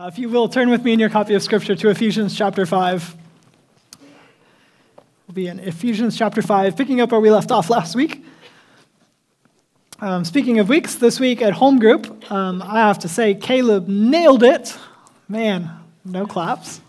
Uh, if you will, turn with me in your copy of Scripture to Ephesians chapter 5. We'll be in Ephesians chapter 5, picking up where we left off last week. Um, speaking of weeks, this week at home group, um, I have to say, Caleb nailed it. Man, no claps.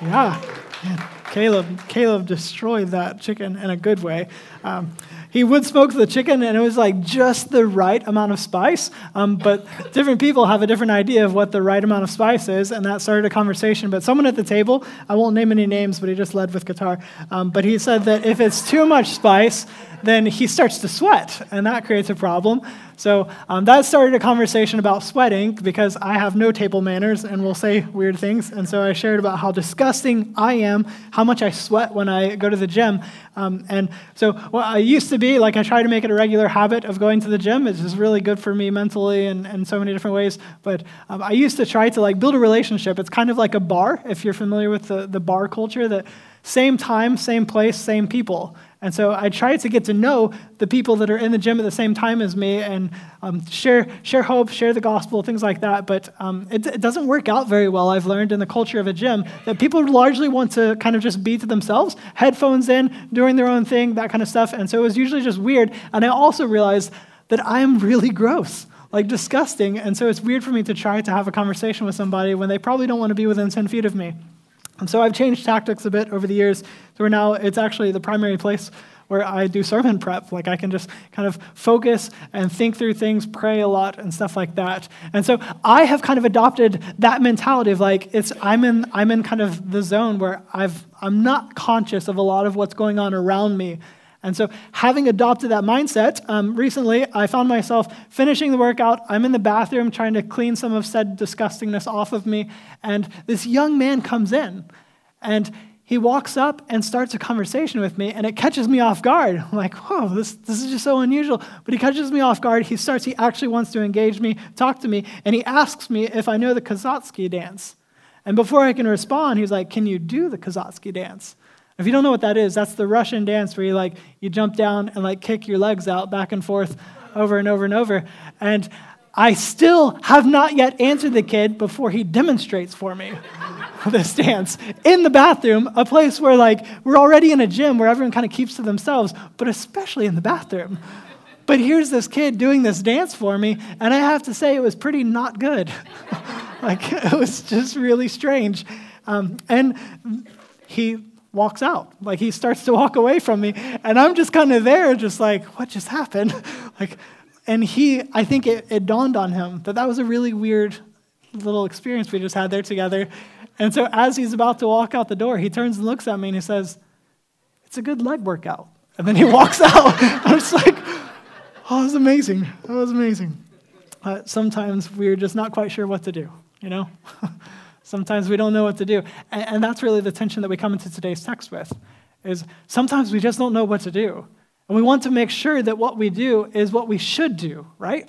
Yeah, man, Caleb, Caleb destroyed that chicken in a good way. Um, he would smoke the chicken, and it was like just the right amount of spice. Um, but different people have a different idea of what the right amount of spice is, and that started a conversation. But someone at the table, I won't name any names, but he just led with guitar. Um, but he said that if it's too much spice, then he starts to sweat, and that creates a problem. So um, that started a conversation about sweating because I have no table manners and will say weird things. And so I shared about how disgusting I am, how much I sweat when I go to the gym. Um, and so well, I used to be like I try to make it a regular habit of going to the gym. It's just really good for me mentally and in so many different ways. But um, I used to try to like build a relationship. It's kind of like a bar, if you're familiar with the, the bar culture, that same time, same place, same people. And so I try to get to know the people that are in the gym at the same time as me and um, share, share hope, share the gospel, things like that. But um, it, it, doesn't work out very well, I've learned in the culture of a gym, that people largely want to kind of just be to themselves, headphones in, doing their own thing, that kind of stuff. And so it was usually just weird. And I also realized that I am really gross like disgusting. And so it's weird for me to try to have a conversation with somebody when they probably don't want to be within 10 feet of me. And so I've changed tactics a bit over the years to where now it's actually the primary place where I do sermon prep. Like I can just kind of focus and think through things, pray a lot, and stuff like that. And so I have kind of adopted that mentality of like it's I'm in I'm in kind of the zone where I've I'm not conscious of a lot of what's going on around me. And so, having adopted that mindset, um, recently I found myself finishing the workout. I'm in the bathroom trying to clean some of said disgustingness off of me. And this young man comes in and he walks up and starts a conversation with me, and it catches me off guard. I'm like, whoa, this, this is just so unusual. But he catches me off guard. He starts, he actually wants to engage me, talk to me, and he asks me if I know the Kozatsky dance. And before I can respond, he's like, Can you do the Kozatsky dance? If you don't know what that is, that's the Russian dance where you like you jump down and like kick your legs out back and forth over and over and over. And I still have not yet answered the kid before he demonstrates for me this dance in the bathroom, a place where like we're already in a gym where everyone kind of keeps to themselves, but especially in the bathroom. But here's this kid doing this dance for me, and I have to say it was pretty not good. like it was just really strange. Um, and he walks out. Like he starts to walk away from me. And I'm just kind of there, just like, what just happened? like, and he, I think it, it dawned on him that that was a really weird little experience we just had there together. And so as he's about to walk out the door, he turns and looks at me and he says, It's a good leg workout. And then he walks out. I'm just like, Oh, it was amazing. That was amazing. Uh, sometimes we're just not quite sure what to do, you know? Sometimes we don't know what to do. And, and that's really the tension that we come into today's text with, is sometimes we just don't know what to do. And we want to make sure that what we do is what we should do, right?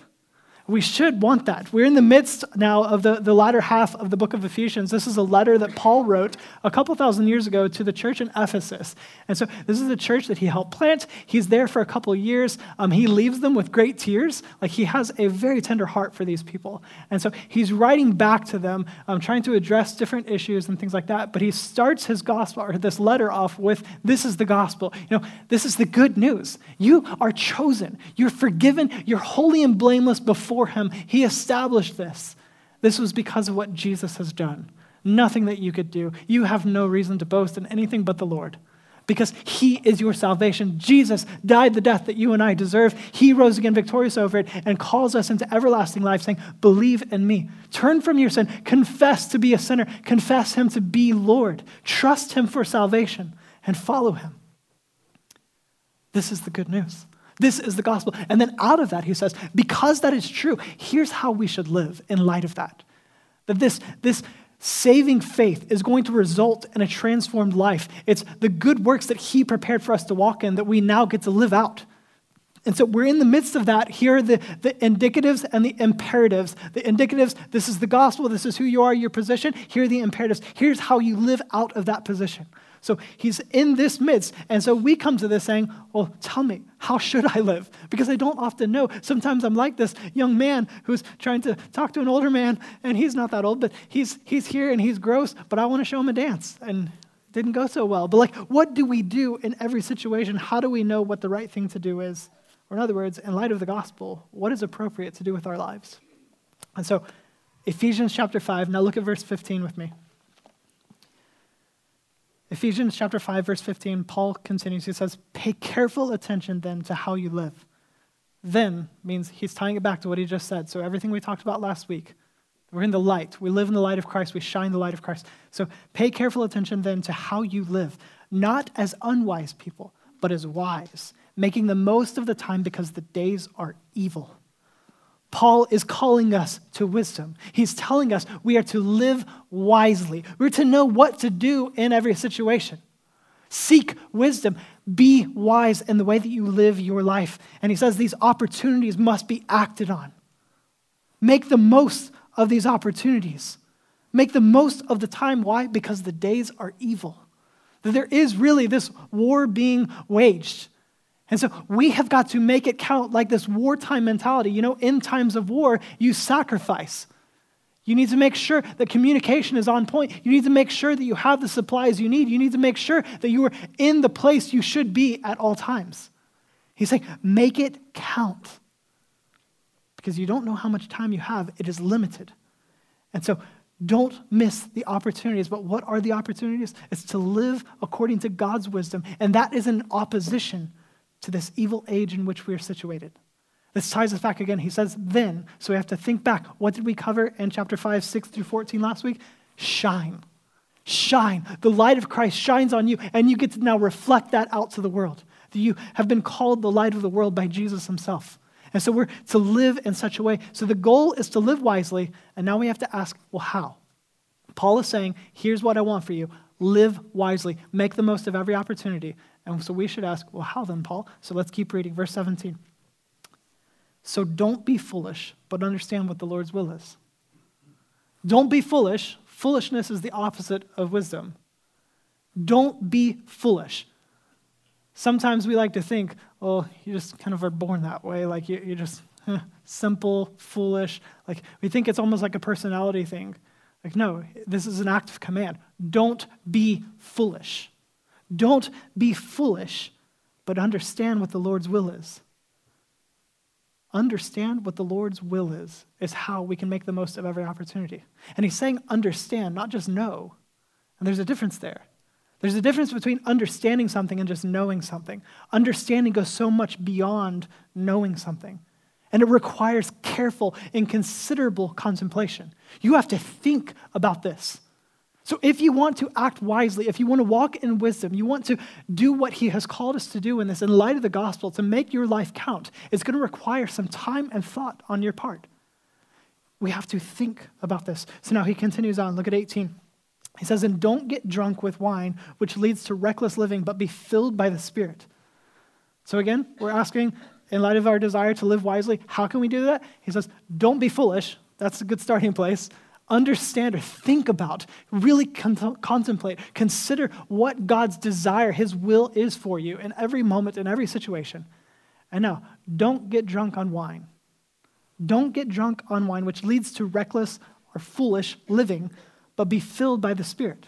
We should want that. We're in the midst now of the, the latter half of the book of Ephesians. This is a letter that Paul wrote a couple thousand years ago to the church in Ephesus. And so this is a church that he helped plant. He's there for a couple years. Um, he leaves them with great tears. Like he has a very tender heart for these people. And so he's writing back to them, um, trying to address different issues and things like that. But he starts his gospel or this letter off with this is the gospel. You know, this is the good news. You are chosen. You're forgiven. You're holy and blameless before him. He established this. This was because of what Jesus has done. Nothing that you could do. You have no reason to boast in anything but the Lord because he is your salvation. Jesus died the death that you and I deserve. He rose again victorious over it and calls us into everlasting life, saying, Believe in me. Turn from your sin. Confess to be a sinner. Confess him to be Lord. Trust him for salvation and follow him. This is the good news. This is the gospel. And then out of that, he says, because that is true, here's how we should live in light of that. That this, this saving faith is going to result in a transformed life. It's the good works that he prepared for us to walk in that we now get to live out. And so we're in the midst of that. Here are the, the indicatives and the imperatives. The indicatives, this is the gospel, this is who you are, your position. Here are the imperatives. Here's how you live out of that position. So he's in this midst. And so we come to this saying, Well, tell me, how should I live? Because I don't often know. Sometimes I'm like this young man who's trying to talk to an older man, and he's not that old, but he's, he's here and he's gross, but I want to show him a dance. And didn't go so well. But like, what do we do in every situation? How do we know what the right thing to do is? Or, in other words, in light of the gospel, what is appropriate to do with our lives? And so, Ephesians chapter 5, now look at verse 15 with me. Ephesians chapter 5, verse 15, Paul continues. He says, Pay careful attention then to how you live. Then means he's tying it back to what he just said. So, everything we talked about last week, we're in the light. We live in the light of Christ. We shine the light of Christ. So, pay careful attention then to how you live, not as unwise people, but as wise making the most of the time because the days are evil. Paul is calling us to wisdom. He's telling us we are to live wisely. We're to know what to do in every situation. Seek wisdom. Be wise in the way that you live your life. And he says these opportunities must be acted on. Make the most of these opportunities. Make the most of the time. Why? Because the days are evil. That there is really this war being waged. And so we have got to make it count like this wartime mentality. You know, in times of war, you sacrifice. You need to make sure that communication is on point. You need to make sure that you have the supplies you need. You need to make sure that you are in the place you should be at all times. He's saying, make it count. Because you don't know how much time you have, it is limited. And so don't miss the opportunities. But what are the opportunities? It's to live according to God's wisdom. And that is in opposition to this evil age in which we are situated. This ties us back again. He says, then. So we have to think back. What did we cover in chapter 5, 6 through 14 last week? Shine. Shine. The light of Christ shines on you, and you get to now reflect that out to the world. You have been called the light of the world by Jesus himself. And so we're to live in such a way. So the goal is to live wisely, and now we have to ask, well, how? Paul is saying, here's what I want for you live wisely, make the most of every opportunity. And so we should ask, well, how then, Paul? So let's keep reading. Verse 17. So don't be foolish, but understand what the Lord's will is. Don't be foolish. Foolishness is the opposite of wisdom. Don't be foolish. Sometimes we like to think, well, you just kind of are born that way. Like you're just eh, simple, foolish. Like we think it's almost like a personality thing. Like, no, this is an act of command. Don't be foolish. Don't be foolish, but understand what the Lord's will is. Understand what the Lord's will is, is how we can make the most of every opportunity. And he's saying understand, not just know. And there's a difference there. There's a difference between understanding something and just knowing something. Understanding goes so much beyond knowing something. And it requires careful and considerable contemplation. You have to think about this. So, if you want to act wisely, if you want to walk in wisdom, you want to do what He has called us to do in this, in light of the gospel, to make your life count, it's going to require some time and thought on your part. We have to think about this. So now he continues on. Look at 18. He says, And don't get drunk with wine, which leads to reckless living, but be filled by the Spirit. So again, we're asking, in light of our desire to live wisely, how can we do that? He says, Don't be foolish. That's a good starting place understand or think about, really con- contemplate, consider what God's desire, His will is for you in every moment, in every situation. And now, don't get drunk on wine. Don't get drunk on wine, which leads to reckless or foolish living, but be filled by the Spirit.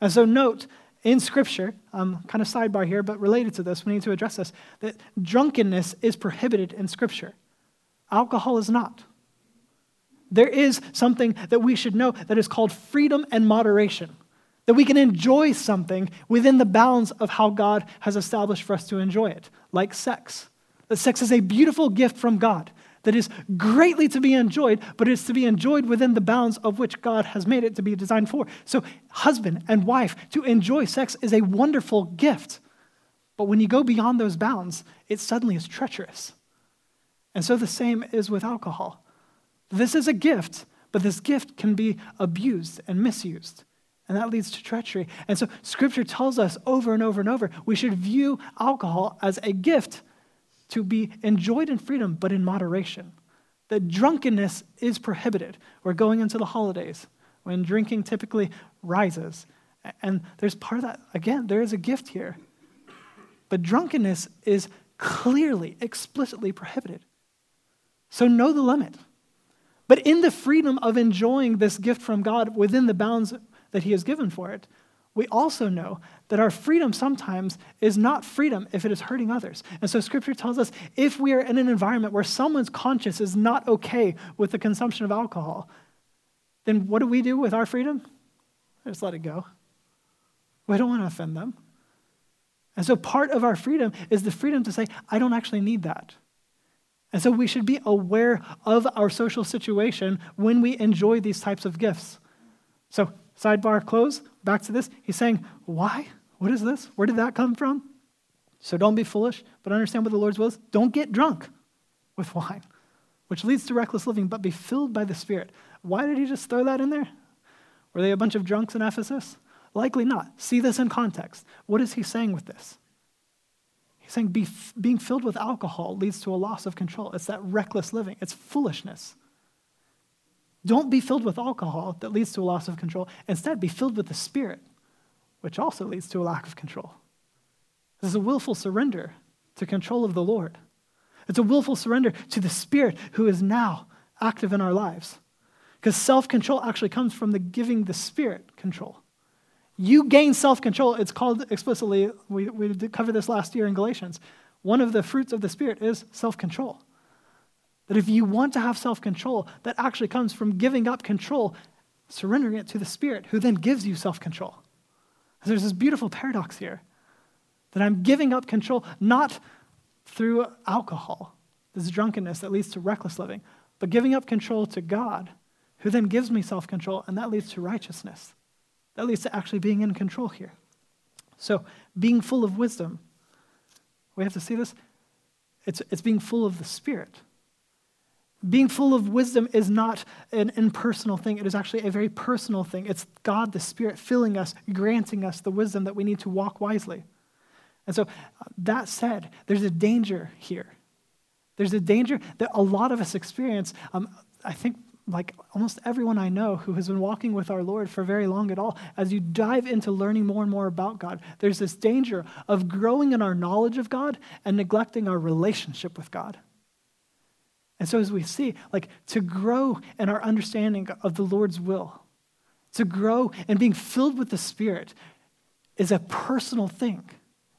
And so, note in Scripture, um, kind of sidebar here, but related to this, we need to address this that drunkenness is prohibited in Scripture, alcohol is not. There is something that we should know that is called freedom and moderation. That we can enjoy something within the bounds of how God has established for us to enjoy it, like sex. That sex is a beautiful gift from God that is greatly to be enjoyed, but it's to be enjoyed within the bounds of which God has made it to be designed for. So, husband and wife, to enjoy sex is a wonderful gift. But when you go beyond those bounds, it suddenly is treacherous. And so the same is with alcohol. This is a gift, but this gift can be abused and misused. And that leads to treachery. And so scripture tells us over and over and over we should view alcohol as a gift, to be enjoyed in freedom, but in moderation. That drunkenness is prohibited. We're going into the holidays when drinking typically rises. And there's part of that, again, there is a gift here. But drunkenness is clearly, explicitly prohibited. So know the limit. But in the freedom of enjoying this gift from God within the bounds that He has given for it, we also know that our freedom sometimes is not freedom if it is hurting others. And so Scripture tells us if we are in an environment where someone's conscience is not okay with the consumption of alcohol, then what do we do with our freedom? Just let it go. We don't want to offend them. And so part of our freedom is the freedom to say, I don't actually need that. And so we should be aware of our social situation when we enjoy these types of gifts. So, sidebar close, back to this. He's saying, Why? What is this? Where did that come from? So don't be foolish, but understand what the Lord's will is. Don't get drunk with wine, which leads to reckless living, but be filled by the Spirit. Why did he just throw that in there? Were they a bunch of drunks in Ephesus? Likely not. See this in context. What is he saying with this? He's saying be, being filled with alcohol leads to a loss of control. It's that reckless living, it's foolishness. Don't be filled with alcohol that leads to a loss of control. Instead, be filled with the Spirit, which also leads to a lack of control. This is a willful surrender to control of the Lord. It's a willful surrender to the Spirit who is now active in our lives. Because self control actually comes from the giving the Spirit control. You gain self control. It's called explicitly, we, we covered this last year in Galatians. One of the fruits of the Spirit is self control. That if you want to have self control, that actually comes from giving up control, surrendering it to the Spirit, who then gives you self control. There's this beautiful paradox here that I'm giving up control not through alcohol, this drunkenness that leads to reckless living, but giving up control to God, who then gives me self control, and that leads to righteousness. That leads to actually being in control here. So, being full of wisdom, we have to see this. It's, it's being full of the Spirit. Being full of wisdom is not an impersonal thing, it is actually a very personal thing. It's God, the Spirit, filling us, granting us the wisdom that we need to walk wisely. And so, uh, that said, there's a danger here. There's a danger that a lot of us experience. Um, I think, like almost everyone I know who has been walking with our Lord for very long at all, as you dive into learning more and more about God, there's this danger of growing in our knowledge of God and neglecting our relationship with God. And so, as we see, like to grow in our understanding of the Lord's will, to grow and being filled with the Spirit is a personal thing.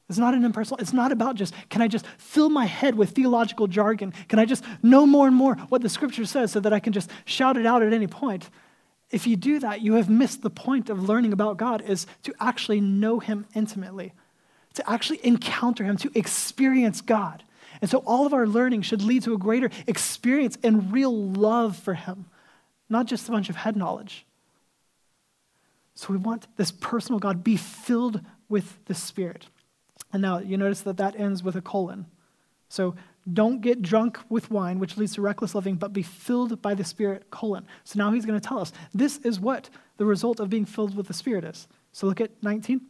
It's not an impersonal, it's not about just, can I just fill my head with theological jargon? Can I just know more and more what the scripture says so that I can just shout it out at any point? If you do that, you have missed the point of learning about God is to actually know him intimately, to actually encounter him, to experience God. And so all of our learning should lead to a greater experience and real love for Him, not just a bunch of head knowledge. So we want this personal God be filled with the Spirit. And now you notice that that ends with a colon. So don't get drunk with wine, which leads to reckless living, but be filled by the Spirit, colon. So now he's going to tell us this is what the result of being filled with the Spirit is. So look at 19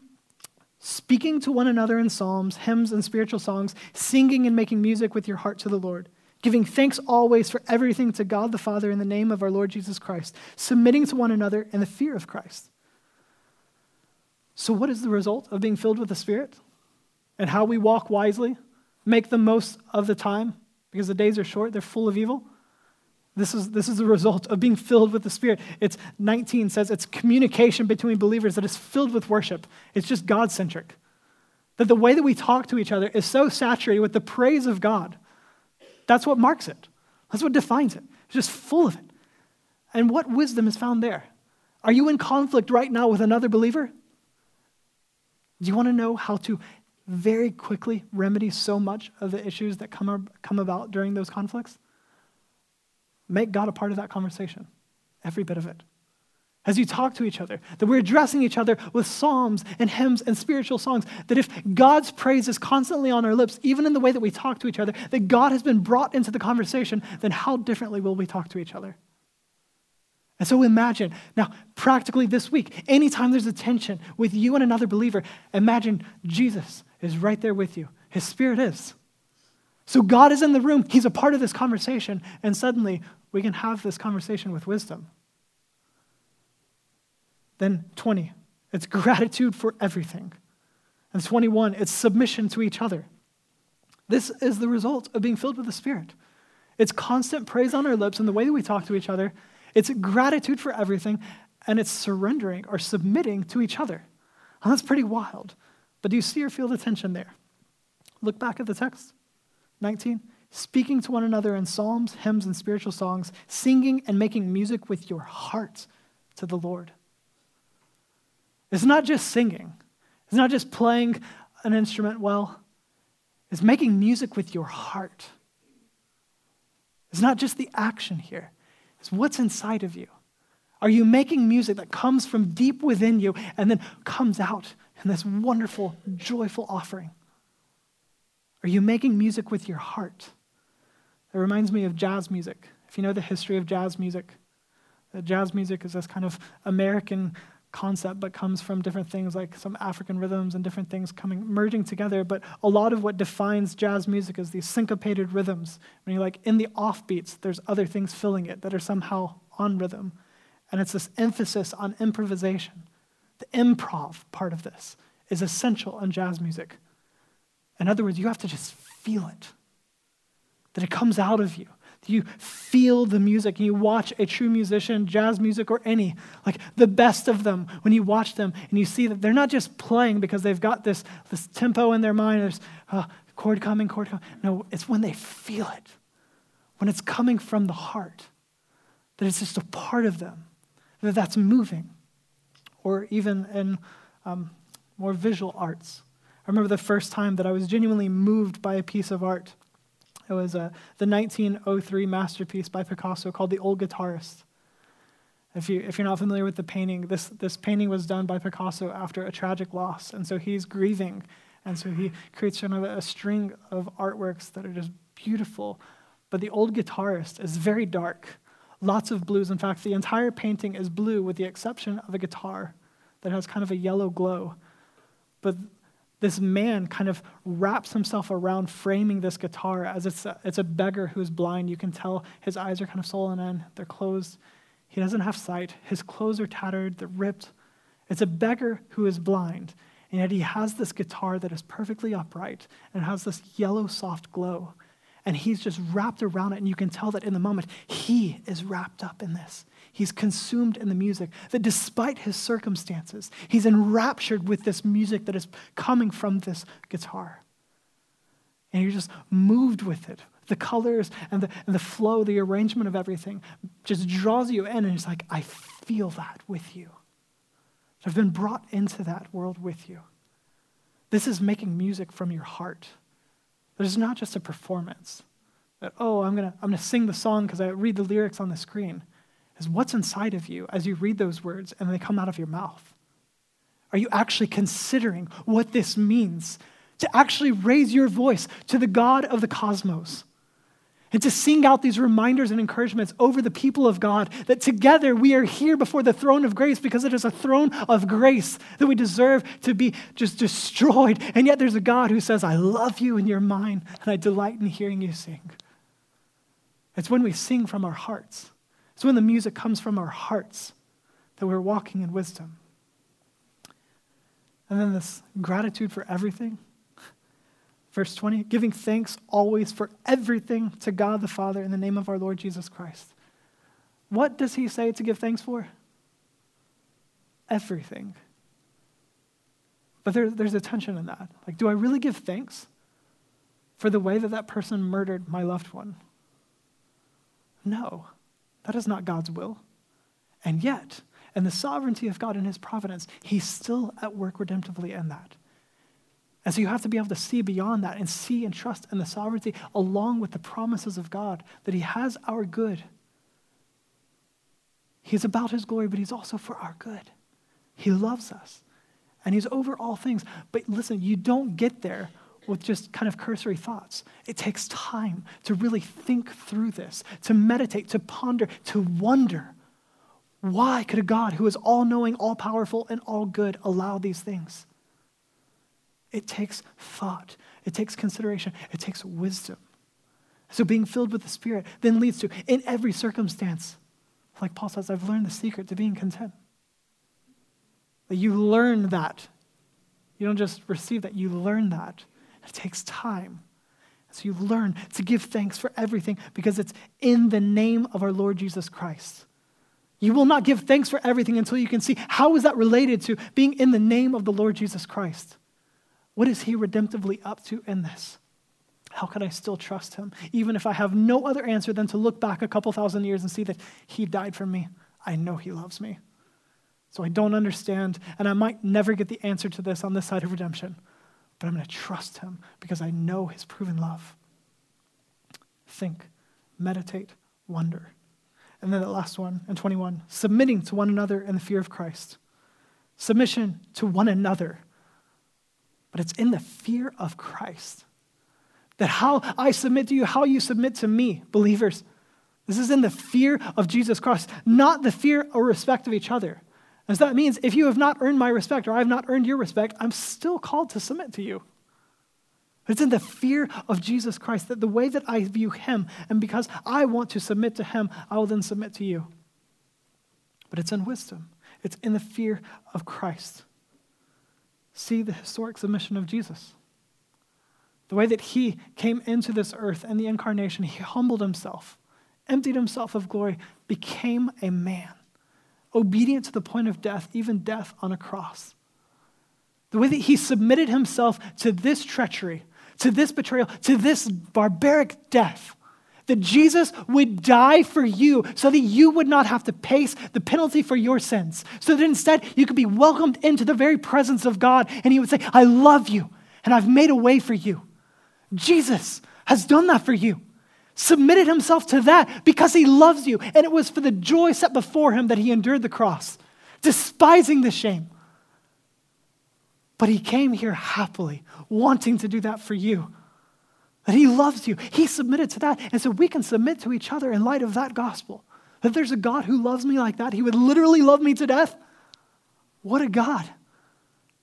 speaking to one another in psalms, hymns, and spiritual songs, singing and making music with your heart to the Lord, giving thanks always for everything to God the Father in the name of our Lord Jesus Christ, submitting to one another in the fear of Christ. So, what is the result of being filled with the Spirit? And how we walk wisely, make the most of the time, because the days are short, they're full of evil. This is, this is the result of being filled with the Spirit. It's 19 says it's communication between believers that is filled with worship. It's just God centric. That the way that we talk to each other is so saturated with the praise of God. That's what marks it. That's what defines it. It's just full of it. And what wisdom is found there? Are you in conflict right now with another believer? Do you want to know how to very quickly remedy so much of the issues that come, come about during those conflicts? Make God a part of that conversation, every bit of it. As you talk to each other, that we're addressing each other with psalms and hymns and spiritual songs, that if God's praise is constantly on our lips, even in the way that we talk to each other, that God has been brought into the conversation, then how differently will we talk to each other? And so imagine, now, practically this week, anytime there's a tension with you and another believer, imagine Jesus is right there with you. His spirit is. So God is in the room, He's a part of this conversation, and suddenly we can have this conversation with wisdom. Then 20, it's gratitude for everything. And 21, it's submission to each other. This is the result of being filled with the Spirit. It's constant praise on our lips and the way that we talk to each other. It's gratitude for everything, and it's surrendering or submitting to each other. And that's pretty wild. But do you see or feel the tension there? Look back at the text 19. Speaking to one another in psalms, hymns, and spiritual songs, singing and making music with your heart to the Lord. It's not just singing, it's not just playing an instrument well, it's making music with your heart. It's not just the action here, it's what's inside of you. Are you making music that comes from deep within you and then comes out in this wonderful, joyful offering? Are you making music with your heart? It reminds me of jazz music. If you know the history of jazz music, uh, jazz music is this kind of American concept, but comes from different things like some African rhythms and different things coming merging together. But a lot of what defines jazz music is these syncopated rhythms. When you're like in the offbeats, there's other things filling it that are somehow on rhythm. And it's this emphasis on improvisation. The improv part of this is essential in jazz music. In other words, you have to just feel it, that it comes out of you. You feel the music and you watch a true musician, jazz music or any, like the best of them, when you watch them and you see that they're not just playing because they've got this, this tempo in their mind, there's uh, chord coming, chord coming. No, it's when they feel it, when it's coming from the heart, that it's just a part of them, that that's moving. Or even in um, more visual arts. I remember the first time that I was genuinely moved by a piece of art. It was uh, the 1903 masterpiece by Picasso called The Old Guitarist. If, you, if you're not familiar with the painting, this, this painting was done by Picasso after a tragic loss. And so he's grieving. And so he creates kind of a string of artworks that are just beautiful. But The Old Guitarist is very dark, lots of blues. In fact, the entire painting is blue with the exception of a guitar that has kind of a yellow glow. But this man kind of wraps himself around framing this guitar as it's a, it's a beggar who's blind. You can tell his eyes are kind of swollen in, they're closed. He doesn't have sight. His clothes are tattered, they're ripped. It's a beggar who is blind, and yet he has this guitar that is perfectly upright and has this yellow, soft glow. And he's just wrapped around it, and you can tell that in the moment, he is wrapped up in this. He's consumed in the music, that despite his circumstances, he's enraptured with this music that is coming from this guitar. And you're just moved with it. The colors and the, and the flow, the arrangement of everything just draws you in, and it's like, I feel that with you. I've been brought into that world with you. This is making music from your heart. There's not just a performance that, oh, I'm going to I'm going to sing the song because I read the lyrics on the screen is what's inside of you as you read those words and they come out of your mouth. Are you actually considering what this means to actually raise your voice to the God of the cosmos? And to sing out these reminders and encouragements over the people of God that together we are here before the throne of grace because it is a throne of grace that we deserve to be just destroyed. And yet there's a God who says, I love you and you're mine, and I delight in hearing you sing. It's when we sing from our hearts it's when the music comes from our hearts that we're walking in wisdom. And then this gratitude for everything. Verse 20, giving thanks always for everything to God the Father in the name of our Lord Jesus Christ. What does he say to give thanks for? Everything. But there, there's a tension in that. Like, do I really give thanks for the way that that person murdered my loved one? No. That is not God's will. And yet, in the sovereignty of God and his providence, he's still at work redemptively in that. And so you have to be able to see beyond that and see and trust in the sovereignty along with the promises of God that he has our good. He's about his glory, but he's also for our good. He loves us and he's over all things. But listen, you don't get there with just kind of cursory thoughts. It takes time to really think through this, to meditate, to ponder, to wonder. Why could a God who is all knowing, all powerful, and all good allow these things? It takes thought, it takes consideration, it takes wisdom. So being filled with the Spirit then leads to, in every circumstance, like Paul says, I've learned the secret to being content. That you learn that. You don't just receive that, you learn that. It takes time. So you learn to give thanks for everything because it's in the name of our Lord Jesus Christ. You will not give thanks for everything until you can see how is that related to being in the name of the Lord Jesus Christ. What is he redemptively up to in this? How can I still trust him? Even if I have no other answer than to look back a couple thousand years and see that he died for me, I know he loves me. So I don't understand, and I might never get the answer to this on this side of redemption, but I'm going to trust him because I know his proven love. Think, meditate, wonder. And then the last one, in 21, submitting to one another in the fear of Christ. Submission to one another. But it's in the fear of Christ. That how I submit to you, how you submit to me, believers. This is in the fear of Jesus Christ, not the fear or respect of each other. So that means if you have not earned my respect or I have not earned your respect, I'm still called to submit to you. It's in the fear of Jesus Christ that the way that I view him, and because I want to submit to him, I will then submit to you. But it's in wisdom, it's in the fear of Christ. See the historic submission of Jesus. The way that he came into this earth and the incarnation, he humbled himself, emptied himself of glory, became a man, obedient to the point of death, even death on a cross. The way that he submitted himself to this treachery, to this betrayal, to this barbaric death. That Jesus would die for you so that you would not have to face the penalty for your sins. So that instead you could be welcomed into the very presence of God and He would say, I love you and I've made a way for you. Jesus has done that for you, submitted Himself to that because He loves you. And it was for the joy set before Him that He endured the cross, despising the shame but he came here happily, wanting to do that for you. That he loves you. He submitted to that. And so we can submit to each other in light of that gospel. That there's a God who loves me like that. He would literally love me to death. What a God.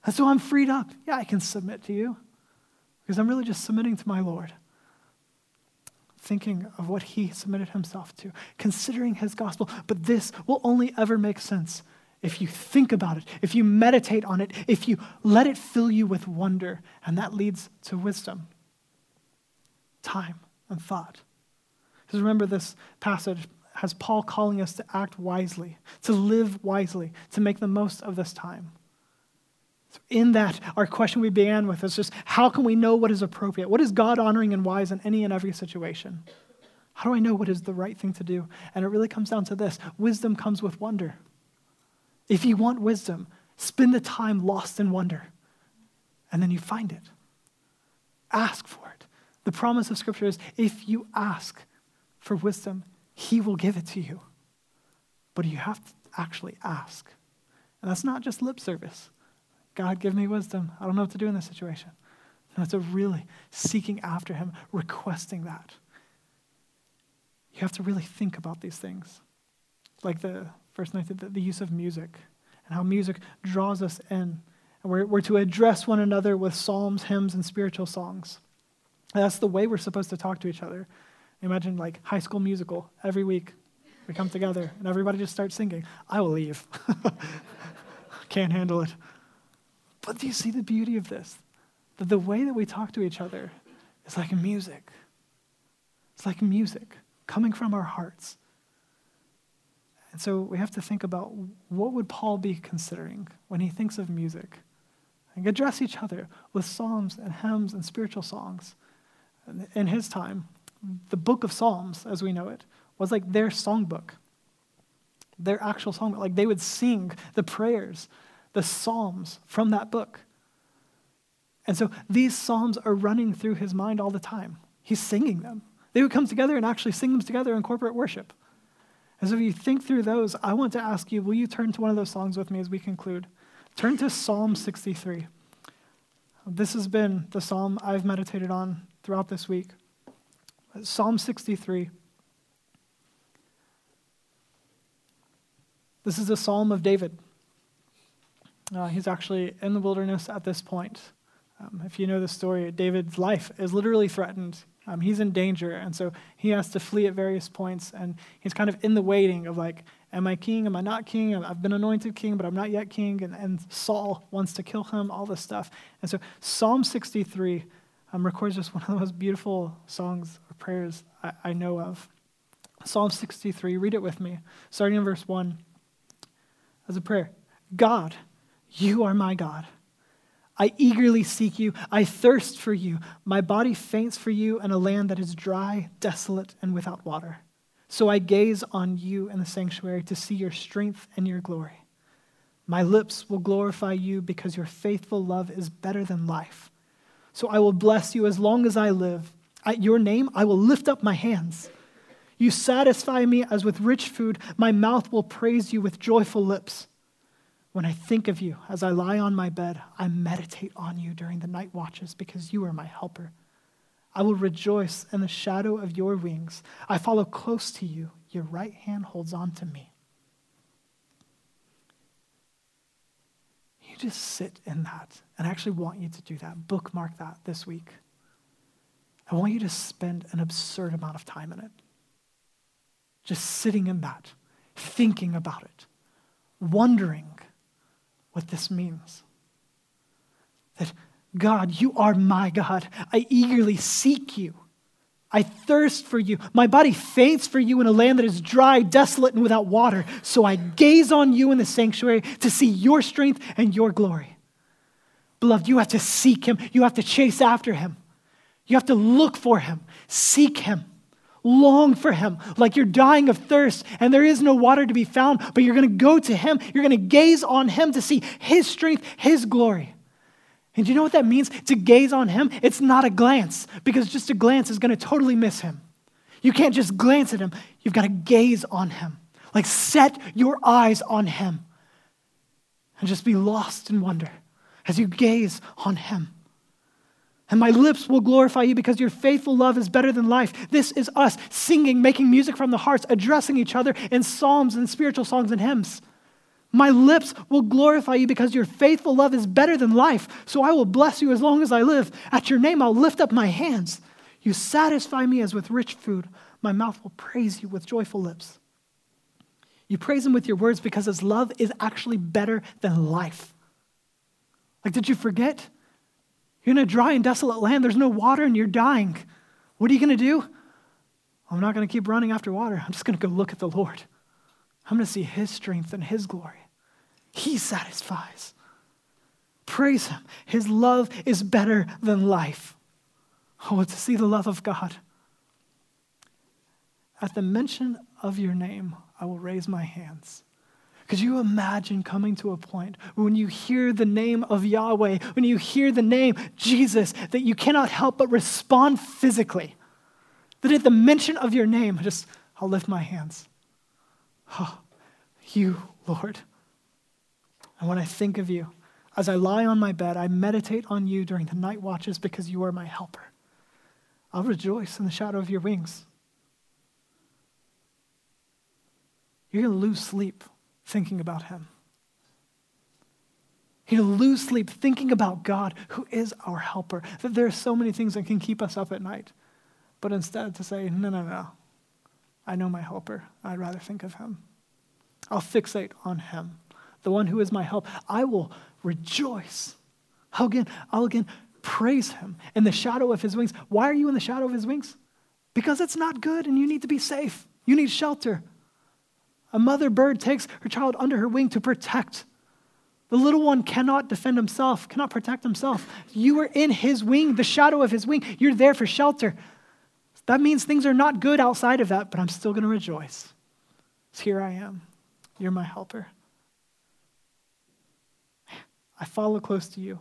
And so I'm freed up. Yeah, I can submit to you because I'm really just submitting to my Lord. Thinking of what he submitted himself to, considering his gospel. But this will only ever make sense if you think about it, if you meditate on it, if you let it fill you with wonder, and that leads to wisdom, time, and thought. Because remember, this passage has Paul calling us to act wisely, to live wisely, to make the most of this time. In that, our question we began with is just how can we know what is appropriate? What is God honoring and wise in any and every situation? How do I know what is the right thing to do? And it really comes down to this wisdom comes with wonder. If you want wisdom, spend the time lost in wonder, and then you find it. Ask for it. The promise of Scripture is if you ask for wisdom, He will give it to you. But you have to actually ask. And that's not just lip service. God, give me wisdom. I don't know what to do in this situation. No, it's a really seeking after Him, requesting that. You have to really think about these things. Like the First, night, the, the use of music and how music draws us in. And we're, we're to address one another with psalms, hymns, and spiritual songs. And that's the way we're supposed to talk to each other. Imagine like high school musical every week. We come together and everybody just starts singing. I will leave. Can't handle it. But do you see the beauty of this? That the way that we talk to each other is like music. It's like music coming from our hearts. And so we have to think about what would Paul be considering when he thinks of music? And address each other with psalms and hymns and spiritual songs. In his time, the book of Psalms, as we know it, was like their songbook, their actual songbook. Like they would sing the prayers, the psalms from that book. And so these psalms are running through his mind all the time. He's singing them. They would come together and actually sing them together in corporate worship. As if you think through those, I want to ask you will you turn to one of those songs with me as we conclude? Turn to Psalm 63. This has been the psalm I've meditated on throughout this week. Psalm 63. This is a psalm of David. Uh, he's actually in the wilderness at this point. Um, if you know the story, David's life is literally threatened. Um, he's in danger, and so he has to flee at various points, and he's kind of in the waiting of like, am I king? Am I not king? I've been anointed king, but I'm not yet king, and, and Saul wants to kill him, all this stuff. And so Psalm 63 um, records just one of the most beautiful songs or prayers I, I know of. Psalm 63, read it with me, starting in verse 1 as a prayer God, you are my God. I eagerly seek you. I thirst for you. My body faints for you in a land that is dry, desolate, and without water. So I gaze on you in the sanctuary to see your strength and your glory. My lips will glorify you because your faithful love is better than life. So I will bless you as long as I live. At your name, I will lift up my hands. You satisfy me as with rich food. My mouth will praise you with joyful lips. When I think of you as I lie on my bed, I meditate on you during the night watches because you are my helper. I will rejoice in the shadow of your wings. I follow close to you. Your right hand holds on to me. You just sit in that. And I actually want you to do that. Bookmark that this week. I want you to spend an absurd amount of time in it. Just sitting in that, thinking about it, wondering what this means. That God, you are my God. I eagerly seek you. I thirst for you. My body faints for you in a land that is dry, desolate, and without water. So I gaze on you in the sanctuary to see your strength and your glory. Beloved, you have to seek him. You have to chase after him. You have to look for him, seek him, long for him, like you're dying of thirst and there is no water to be found, but you're going to go to him. You're going to gaze on him to see his strength, his glory. And you know what that means? To gaze on him, it's not a glance, because just a glance is going to totally miss him. You can't just glance at him, you've got to gaze on him. Like set your eyes on him and just be lost in wonder as you gaze on him. And my lips will glorify you because your faithful love is better than life. This is us singing, making music from the hearts, addressing each other in psalms and spiritual songs and hymns. My lips will glorify you because your faithful love is better than life. So I will bless you as long as I live. At your name, I'll lift up my hands. You satisfy me as with rich food. My mouth will praise you with joyful lips. You praise him with your words because his love is actually better than life. Like, did you forget? You're in a dry and desolate land. There's no water and you're dying. What are you going to do? I'm not going to keep running after water. I'm just going to go look at the Lord. I'm going to see his strength and his glory. He satisfies. Praise him. His love is better than life. Oh, to see the love of God. At the mention of your name, I will raise my hands. Could you imagine coming to a point when you hear the name of Yahweh, when you hear the name Jesus, that you cannot help but respond physically? That at the mention of your name, just, I'll lift my hands. Oh, you, Lord. And when I think of you, as I lie on my bed, I meditate on you during the night watches because you are my helper. I'll rejoice in the shadow of your wings. You're going to lose sleep thinking about Him. To lose sleep thinking about God, who is our helper. That there are so many things that can keep us up at night. But instead, to say, no, no, no, I know my helper. I'd rather think of Him. I'll fixate on Him, the one who is my help. I will rejoice. I'll again, I'll again praise Him in the shadow of His wings. Why are you in the shadow of His wings? Because it's not good and you need to be safe. You need shelter. A mother bird takes her child under her wing to protect. The little one cannot defend himself, cannot protect himself. You are in his wing, the shadow of his wing. You're there for shelter. That means things are not good outside of that, but I'm still going to rejoice. So here I am. You're my helper. I follow close to you.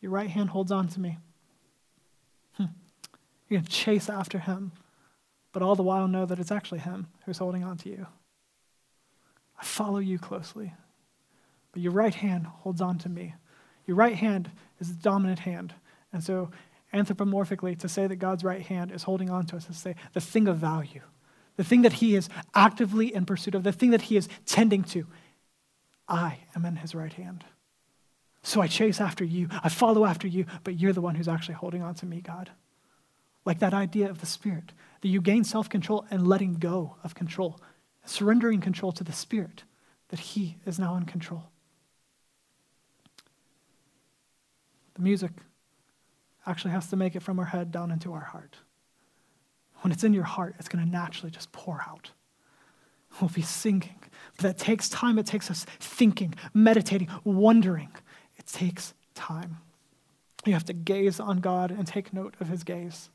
Your right hand holds on to me. Hmm. You're going to chase after him, but all the while know that it's actually him who's holding on to you. I follow you closely. But your right hand holds on to me. Your right hand is the dominant hand. And so, anthropomorphically, to say that God's right hand is holding on to us is to say the thing of value, the thing that He is actively in pursuit of, the thing that He is tending to. I am in His right hand. So I chase after you, I follow after you, but you're the one who's actually holding on to me, God. Like that idea of the Spirit, that you gain self control and letting go of control, surrendering control to the Spirit, that He is now in control. The music actually has to make it from our head down into our heart. When it's in your heart, it's going to naturally just pour out. We'll be singing. But that takes time. It takes us thinking, meditating, wondering. It takes time. You have to gaze on God and take note of his gaze.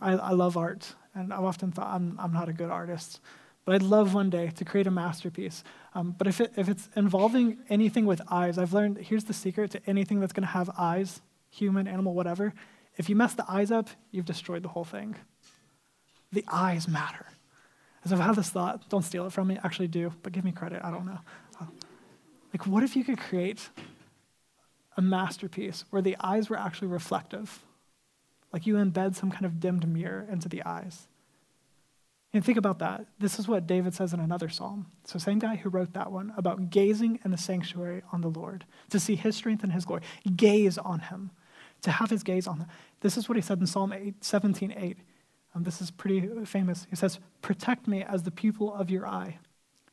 I, I love art, and I've often thought I'm, I'm not a good artist, but I'd love one day to create a masterpiece. Um, but if, it, if it's involving anything with eyes, I've learned here's the secret to anything that's going to have eyes human, animal, whatever. If you mess the eyes up, you've destroyed the whole thing. The eyes matter. As I've had this thought, don't steal it from me, actually do, but give me credit, I don't know. Like, what if you could create a masterpiece where the eyes were actually reflective? Like you embed some kind of dimmed mirror into the eyes. And think about that. This is what David says in another psalm. So, same guy who wrote that one about gazing in the sanctuary on the Lord, to see his strength and his glory. Gaze on him, to have his gaze on him. This is what he said in Psalm 8, 17 8. Um, this is pretty famous. He says, Protect me as the pupil of your eye,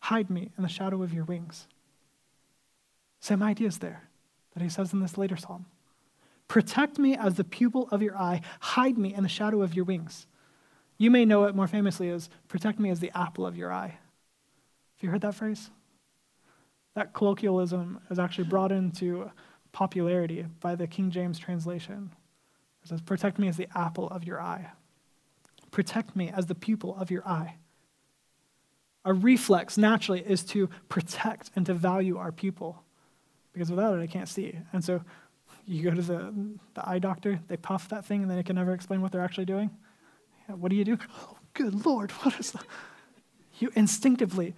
hide me in the shadow of your wings. Same ideas there that he says in this later psalm. Protect me as the pupil of your eye, hide me in the shadow of your wings. You may know it more famously as protect me as the apple of your eye. Have you heard that phrase? That colloquialism is actually brought into popularity by the King James translation. It says, Protect me as the apple of your eye. Protect me as the pupil of your eye. A reflex naturally is to protect and to value our pupil because without it, I can't see. And so you go to the, the eye doctor, they puff that thing, and then they can never explain what they're actually doing. What do you do? Oh, good Lord, what is that? You instinctively,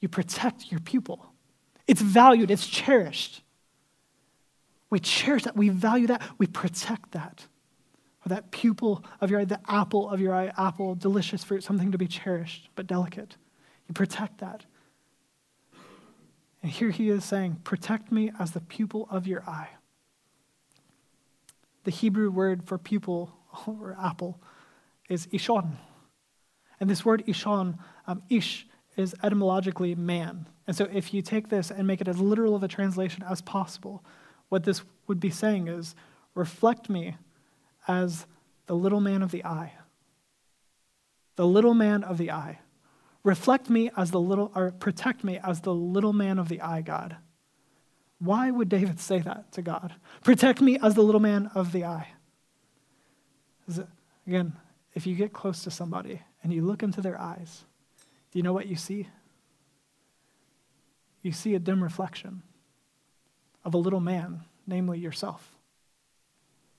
you protect your pupil. It's valued, it's cherished. We cherish that, we value that, we protect that. Or that pupil of your eye, the apple of your eye, apple, delicious fruit, something to be cherished, but delicate. You protect that. And here he is saying, Protect me as the pupil of your eye. The Hebrew word for pupil or apple is ishon. And this word ishon, um, ish, is etymologically man. And so if you take this and make it as literal of a translation as possible, what this would be saying is reflect me as the little man of the eye. The little man of the eye. Reflect me as the little, or protect me as the little man of the eye, God. Why would David say that to God? Protect me as the little man of the eye. Again, if you get close to somebody and you look into their eyes, do you know what you see? You see a dim reflection of a little man, namely yourself.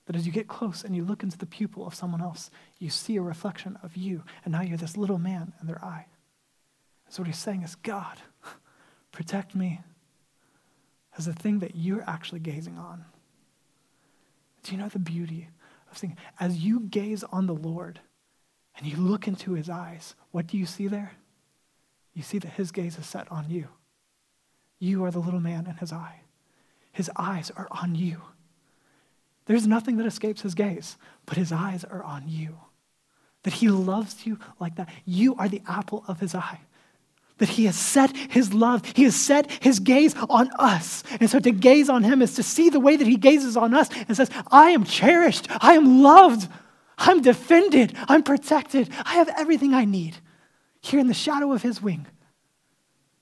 That as you get close and you look into the pupil of someone else, you see a reflection of you, and now you're this little man in their eye. So what he's saying is, God, protect me as the thing that you're actually gazing on. Do you know the beauty of seeing? As you gaze on the Lord, and you look into his eyes, what do you see there? You see that his gaze is set on you. You are the little man in his eye. His eyes are on you. There's nothing that escapes his gaze, but his eyes are on you. That he loves you like that. You are the apple of his eye. That he has set his love, he has set his gaze on us. And so to gaze on him is to see the way that he gazes on us and says, I am cherished, I am loved. I'm defended. I'm protected. I have everything I need here in the shadow of his wing.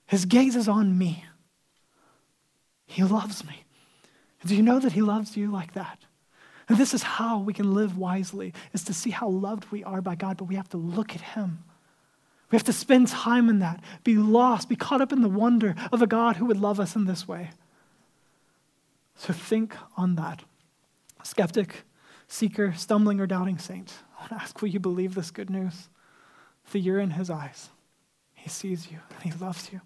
His gaze is on me. He loves me. Do you know that he loves you like that? And this is how we can live wisely, is to see how loved we are by God, but we have to look at him. We have to spend time in that, be lost, be caught up in the wonder of a God who would love us in this way. So think on that. Skeptic, seeker, stumbling, or doubting saint, I want to ask will you believe this good news? That you're in his eyes. He sees you and he loves you.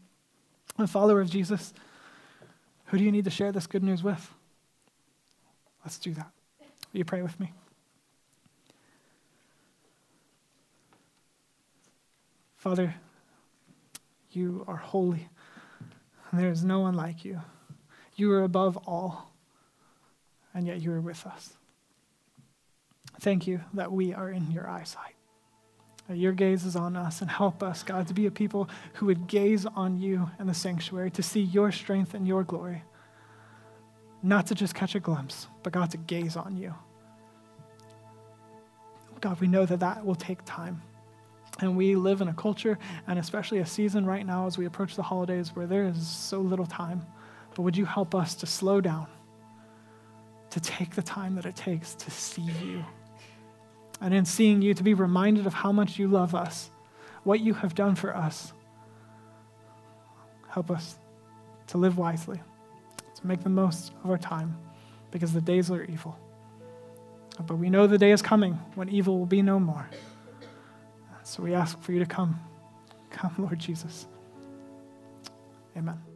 A follower of Jesus, who do you need to share this good news with? Let's do that. Will you pray with me? Father, you are holy, and there is no one like you. You are above all, and yet you are with us. Thank you that we are in your eyesight. That your gaze is on us and help us, God, to be a people who would gaze on you in the sanctuary, to see your strength and your glory. Not to just catch a glimpse, but God, to gaze on you. God, we know that that will take time. And we live in a culture and especially a season right now as we approach the holidays where there is so little time. But would you help us to slow down, to take the time that it takes to see you? And in seeing you, to be reminded of how much you love us, what you have done for us. Help us to live wisely, to make the most of our time, because the days are evil. But we know the day is coming when evil will be no more. So we ask for you to come. Come, Lord Jesus. Amen.